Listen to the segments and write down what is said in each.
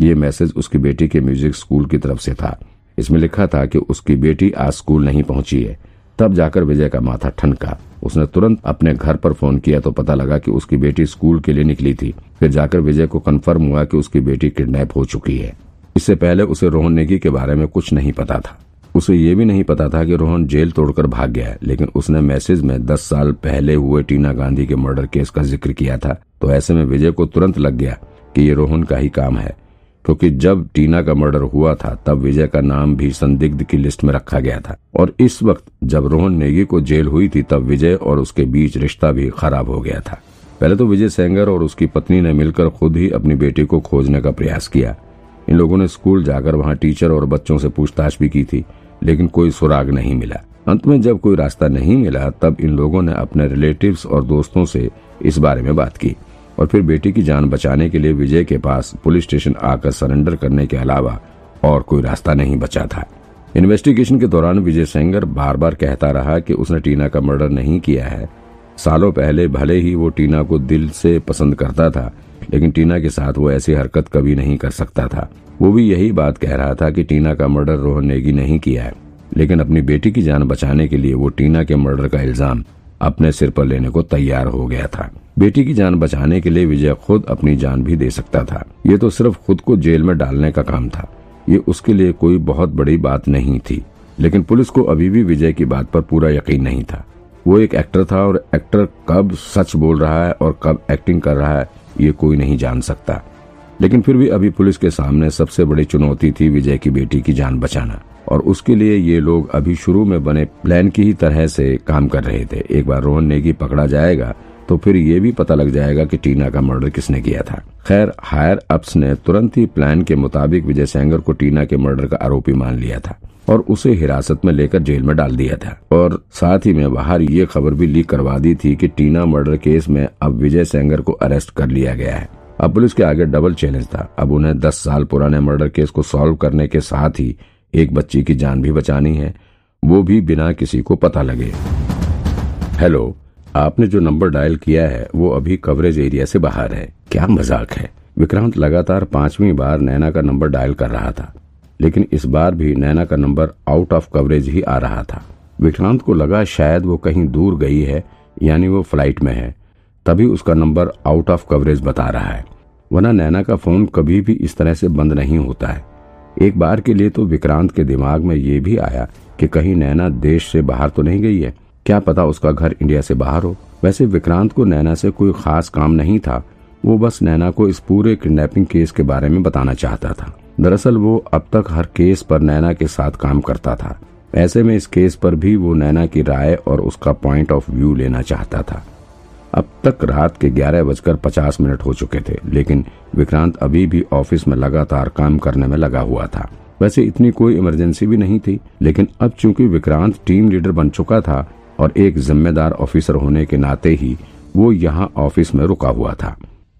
ये मैसेज उसकी बेटी के म्यूज़िक स्कूल की तरफ़ से था। इसमें लिखा था कि उसकी बेटी आज स्कूल नहीं पहुँची है। तब जाकर विजय का माथा ठनका। उसने तुरंत अपने घर पर फ़ोन किया तो पता लगा कि उसकी बेटी स्कूल के लिए निकली थी। फिर जाकर विजय को कन्फर्म हुआ कि उसकी बेटी किडनैप हो चुकी है। इससे पहले उसे रोहन नेगी के बारे में कुछ नहीं पता था। उसे ये भी नहीं पता था कि रोहन जेल तोड़कर भाग गया है, लेकिन उसने मैसेज में दस साल पहले हुए टीना गांधी के मर्डर केस का ज़िक्र किया था। तो ऐसे में विजय को तुरंत लग गया कि ये रोहन का ही काम है। क्योंकि जब टीना का मर्डर हुआ था, तब विजय का नाम भी संदिग्ध की लिस्ट में रखा गया था। और इस वक्त जब रोहन नेगी को जेल हुई थी, तब विजय और उसके बीच रिश्ता भी खराब हो गया था। पहले तो विजय सेंगर और उसकी पत्नी ने मिलकर खुद ही अपनी बेटी को खोजने का प्रयास किया। इन लोगों ने स्कूल जाकर वहाँ टीचर और बच्चों से पूछताछ भी की थी, लेकिन कोई सुराग नहीं मिला। अंत में जब कोई रास्ता नहीं मिला, तब इन लोगों ने अपने रिलेटिव्स और दोस्तों से इस बारे में बात की। और फिर बेटी की जान बचाने के लिए विजय के पास पुलिस स्टेशन आकर सरेंडर करने के अलावा और कोई रास्ता नहीं बचा था। इन्वेस्टिगेशन के दौरान विजय सेंगर बार बार कहता रहा कि उसने टीना का मर्डर नहीं किया है। सालों पहले भले ही वो टीना को दिल से पसंद करता था, लेकिन टीना के साथ वो ऐसी हरकत कभी नहीं कर सकता था। वो भी यही बात कह रहा था कि टीना का मर्डर रोहन नेगी नहीं किया है। लेकिन अपनी बेटी की जान बचाने के लिए वो टीना के मर्डर का इल्ज़ाम अपने सिर पर लेने को तैयार हो गया था। बेटी की जान बचाने के लिए विजय खुद अपनी जान भी दे सकता था। ये तो सिर्फ़ खुद को जेल में डालने का काम था। ये उसके लिए कोई बहुत बड़ी बात नहीं थी। लेकिन पुलिस को अभी भी विजय की बात पर पूरा यकीन नहीं था। वो एक एक्टर था और एक्टर कब सच बोल रहा है और कब एक्टिंग कर रहा है, ये कोई नहीं जान सकता। लेकिन फिर भी अभी पुलिस के सामने सबसे बड़ी चुनौती थी विजय की बेटी की जान बचाना। और उसके लिए ये लोग अभी शुरू में बने प्लान की ही तरह से काम कर रहे थे। एक बार रोहन नेगी पकड़ा जाएगा तो फिर ये भी पता लग जाएगा कि टीना का मर्डर किसने किया था। खैर, हायर अप्स ने तुरंत ही प्लान के मुताबिक विजय सेंगर को टीना के मर्डर का आरोपी मान लिया था और उसे हिरासत में लेकर जेल में डाल दिया था। और साथ ही में बाहर ये खबर भी लीक करवा दी थी कि टीना मर्डर केस में अब विजय सेंगर को अरेस्ट कर लिया गया है। अब पुलिस के आगे डबल चैलेंज था। अब उन्हें 10 साल पुराने मर्डर केस को सॉल्व करने के साथ ही एक बच्ची की जान भी बचानी है। वो भी बिना किसी को पता लगे। हेलो आपने जो नंबर डायल किया है, वो अभी कवरेज एरिया से बाहर है। क्या मज़ाक है। विक्रांत लगातार पांचवी बार नैना का नंबर डायल कर रहा था। लेकिन इस बार भी नैना का नंबर आउट ऑफ़ कवरेज ही आ रहा था। विक्रांत को लगा शायद वो कहीं दूर गई है, यानी वो फ़्लाइट में है। तभी उसका नंबर आउट ऑफ़ कवरेज बता रहा है। वरना नैना का फ़ोन कभी भी इस तरह से बंद नहीं होता है। एक बार के लिए तो विक्रांत के दिमाग में ये भी आया कि कहीं नैना देश से बाहर तो नहीं गई है। क्या पता उसका घर इंडिया से बाहर हो। वैसे विक्रांत को नैना से कोई खास काम नहीं था। वो बस नैना को इस पूरे किडनैपिंग केस के बारे में बताना चाहता था। दरअसल वो अब तक हर केस पर नैना के साथ काम करता था। ऐसे में इस केस पर भी वो नैना की राय और उसका पॉइंट ऑफ़ व्यू लेना चाहता था। अब तक रात के ग्यारह बजकर पचास मिनट हो चुके थे, लेकिन विक्रांत अभी भी ऑफ़िस में लगातार काम करने में लगा हुआ था। वैसे इतनी कोई इमरजेंसी भी नहीं थी, लेकिन अब चूँकि विक्रांत टीम लीडर बन चुका था और एक जिम्मेदार ऑफिसर होने के नाते ही वो यहाँ ऑफ़िस में रुका हुआ था।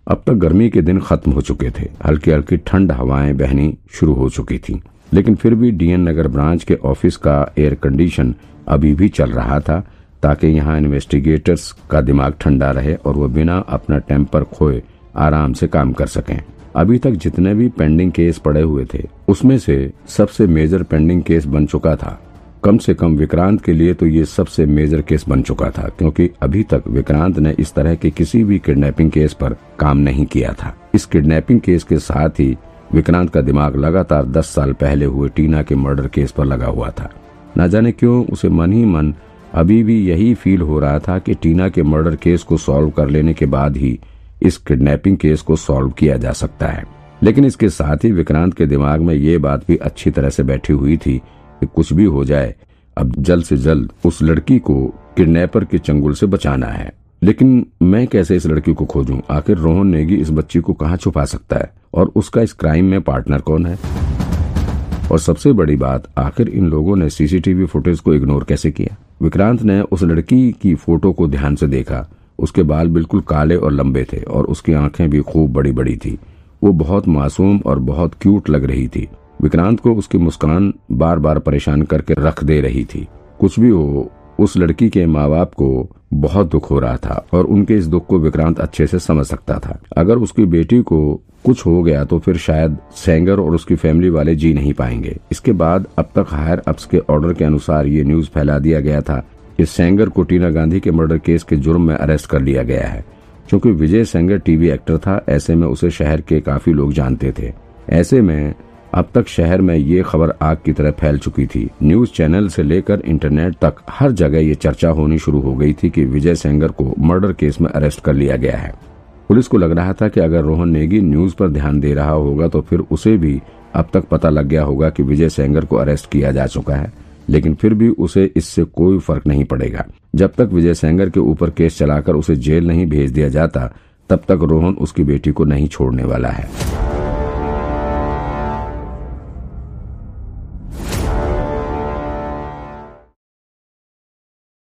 अब तक गर्मी के दिन खत्म हो चुके थे। हल्की हल्की ठंड हवाएँ बहनी शुरू हो चुकी थी। लेकिन फिर भी डीएन नगर ब्रांच के ऑफ़िस का एयर कंडीशन अभी भी चल रहा था, ताकि यहाँ इन्वेस्टिगेटर्स का दिमाग ठंडा रहे और वो बिना अपना टेम्पर खोए आराम से काम कर सकें। अभी तक जितने भी पेंडिंग केस पड़े हुए थे, उसमें से सबसे मेजर पेंडिंग केस बन चुका था। कम से कम विक्रांत के लिए तो ये सबसे मेजर केस बन चुका था, क्योंकि अभी तक विक्रांत ने इस तरह के किसी भी किडनैपिंग केस पर काम नहीं किया था। इस किडनैपिंग केस के साथ ही विक्रांत का दिमाग लगातार दस साल पहले हुए टीना के मर्डर केस पर लगा हुआ था। न जाने क्यों उसे मन ही मन अभी भी यही फील हो रहा था कि टीना के मर्डर केस को सॉल्व कर लेने के बाद ही इस किडनैपिंग केस को सॉल्व किया जा सकता है। लेकिन इसके साथ ही विक्रांत के दिमाग में ये बात भी अच्छी तरह से बैठी हुई थी कुछ भी हो जाए, अब जल्द से जल्द उस लड़की को किडनैपर के चंगुल से बचाना है। लेकिन मैं कैसे इस लड़की को खोजूं? आखिर रोहन नेगी इस बच्ची को कहाँ छुपा सकता है? और उसका इस क्राइम में पार्टनर कौन है? और सबसे बड़ी बात, आखिर इन लोगों ने सीसीटीवी फुटेज को इग्नोर कैसे किया? विक्रांत ने उस लड़की की फ़ोटो को ध्यान से देखा। उसके बाल बिल्कुल काले और लंबे थे और उसकी आँखें भी खूब बड़ी बड़ी थी। वो बहुत मासूम और बहुत क्यूट लग रही थी। विक्रांत को उसकी मुस्कान बार बार परेशान करके रख दे रही थी। कुछ भी हो, उस लड़की के माँ बाप को बहुत दुख हो रहा था और उनके इस दुख को विक्रांत अच्छे से समझ सकता था। अगर उसकी बेटी को कुछ हो गया तो फिर शायद सेंगर और उसकी फैमिली वाले जी नहीं पाएँगे। इसके बाद अब तक हायर अप्स के ऑर्डर के अनुसार ये न्यूज़ फैला दिया गया था कि सेंगर को टीना गांधी के मर्डर केस के जुर्म में अरेस्ट कर लिया गया है। क्योंकि विजय सेंगर टीवी एक्टर था, ऐसे में उसे शहर के काफ़ी लोग जानते थे। ऐसे में अब तक शहर में ये खबर आग की तरह फैल चुकी थी। न्यूज़ चैनल से लेकर इंटरनेट तक हर जगह ये चर्चा होनी शुरू हो गई थी कि विजय सेंगर को मर्डर केस में अरेस्ट कर लिया गया है। पुलिस को लग रहा था कि अगर रोहन नेगी न्यूज़ पर ध्यान दे रहा होगा तो फिर उसे भी अब तक पता लग गया होगा कि विजय सेंगर को अरेस्ट किया जा चुका है। लेकिन फिर भी उसे इससे कोई फ़र्क नहीं पड़ेगा। जब तक विजय सेंगर के ऊपर केस चलाकर उसे जेल नहीं भेज दिया जाता, तब तक रोहन उसकी बेटी को नहीं छोड़ने वाला है।